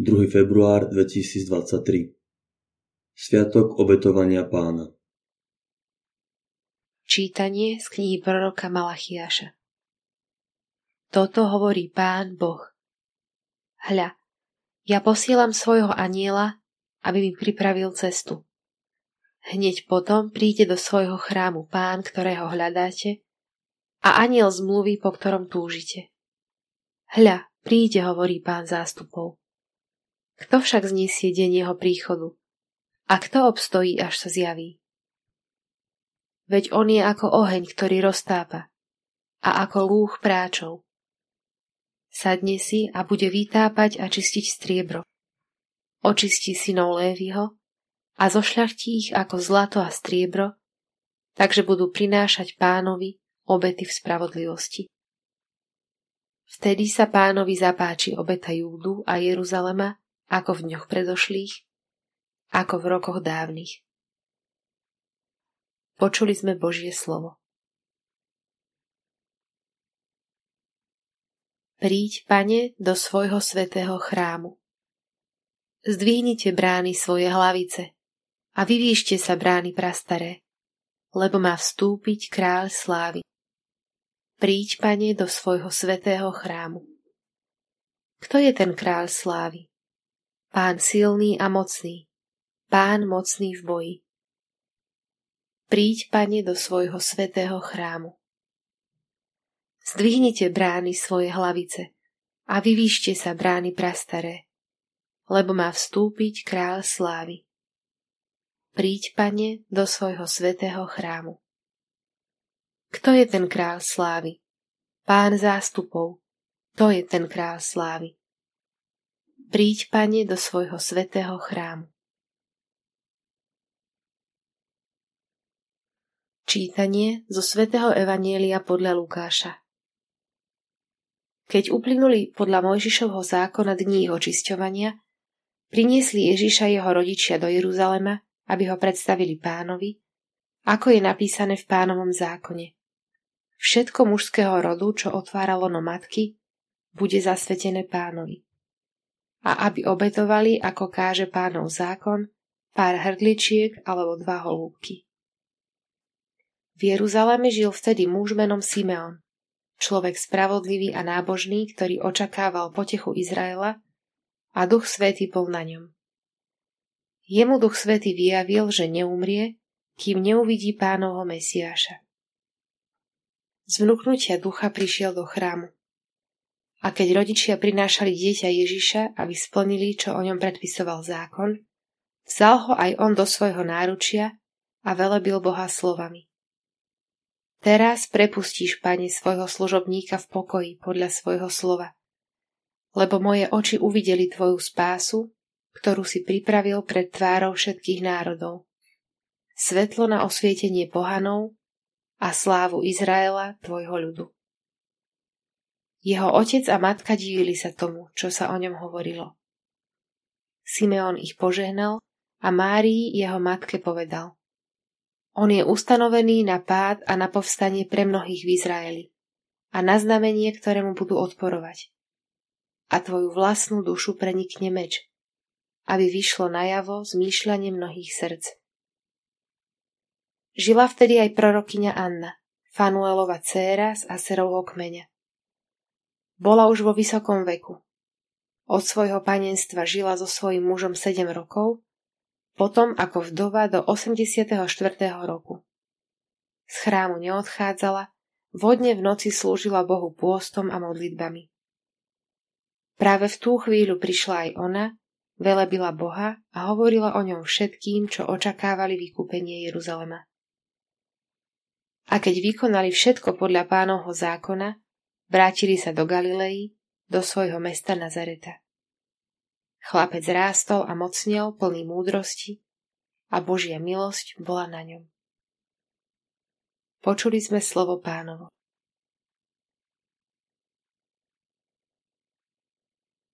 2. február 2023 Sviatok obetovania pána Čítanie z knihy proroka Malachiaša Toto hovorí pán Boh. Hľa, ja posielam svojho aniela, aby mi pripravil cestu. Hneď potom príde do svojho chrámu pán, ktorého hľadáte, a aniel zmluví, po ktorom túžite. Hľa, príde, hovorí pán zástupov. Kto však zniesie deň jeho príchodu? A kto obstojí, až sa zjaví? Veď on je ako oheň, ktorý roztápa a ako lúh práčov. Sadne si a bude vytápať a čistiť striebro. Očistí synov Lévyho a zošľachtí ich ako zlato a striebro, takže budú prinášať pánovi obety v spravodlivosti. Vtedy sa pánovi zapáči obeta Júdu a Jeruzalema ako v dňoch predošlých, ako v rokoch dávnych. Počuli sme Božie slovo. Príď, pane, do svojho svetého chrámu. Zdvihnite brány svoje hlavice a vyvýšte sa brány prastaré, lebo má vstúpiť kráľ slávy. Príď, pane, do svojho svetého chrámu. Kto je ten kráľ slávy? Pán silný a mocný, Pán mocný v boji. Príď, Pane, do svojho svetého chrámu. Zdvihnite brány svoje hlavice a vyvýšte sa brány prastaré, lebo má vstúpiť král slávy. Príď, Pane, do svojho svetého chrámu. Kto je ten král slávy? Pán zástupov, to je ten král slávy. Príď, Pane, do svojho svetého chrámu. Čítanie zo svätého Evanielia podľa Lukáša Keď uplynuli podľa Mojžišovho zákona dní očisťovania, priniesli Ježiša jeho rodičia do Jeruzalema, aby ho predstavili pánovi, ako je napísané v pánovom zákone. Všetko mužského rodu, čo otváralo no matky, bude zasvetené pánovi a aby obetovali, ako káže pánov zákon, pár hrdličiek alebo dva holúbky. V Jeruzaleme žil vtedy muž menom Simeon, človek spravodlivý a nábožný, ktorý očakával potechu Izraela a duch svätý bol na ňom. Jemu duch svätý vyjavil, že neumrie, kým neuvidí pánovho Mesiáša. Z vnúknutia ducha prišiel do chrámu. A keď rodičia prinášali dieťa Ježiša, aby splnili, čo o ňom predpisoval zákon, vzal ho aj on do svojho náručia a velebil Boha slovami. Teraz prepustíš, Pane, svojho služobníka v pokoji podľa svojho slova, lebo moje oči uvideli Tvoju spásu, ktorú si pripravil pred tvárou všetkých národov. Svetlo na osvietenie pohanov a slávu Izraela, Tvojho ľudu. Jeho otec a matka divili sa tomu, čo sa o ňom hovorilo. Simeon ich požehnal a Márii jeho matke povedal. On je ustanovený na pád a na povstanie pre mnohých v Izraeli a na znamenie, ktorému budú odporovať. A tvoju vlastnú dušu prenikne meč, aby vyšlo najavo zmýšľanie mnohých srdc. Žila vtedy aj prorokyňa Anna, Fanuelova dcéra z Aserovho kmeňa. Bola už vo vysokom veku. Od svojho panenstva žila so svojím mužom 7 rokov, potom ako vdova do 84. roku. Z chrámu neodchádzala, vodne v noci slúžila Bohu pôstom a modlitbami. Práve v tú chvíľu prišla aj ona, velebila Boha a hovorila o ňom všetkým, čo očakávali vykúpenie Jeruzalema. A keď vykonali všetko podľa pánovho zákona, Vrátili sa do Galilei, do svojho mesta Nazareta. Chlapec rástol a mocnel, plný múdrosti a Božia milosť bola na ňom. Počuli sme slovo pánovo.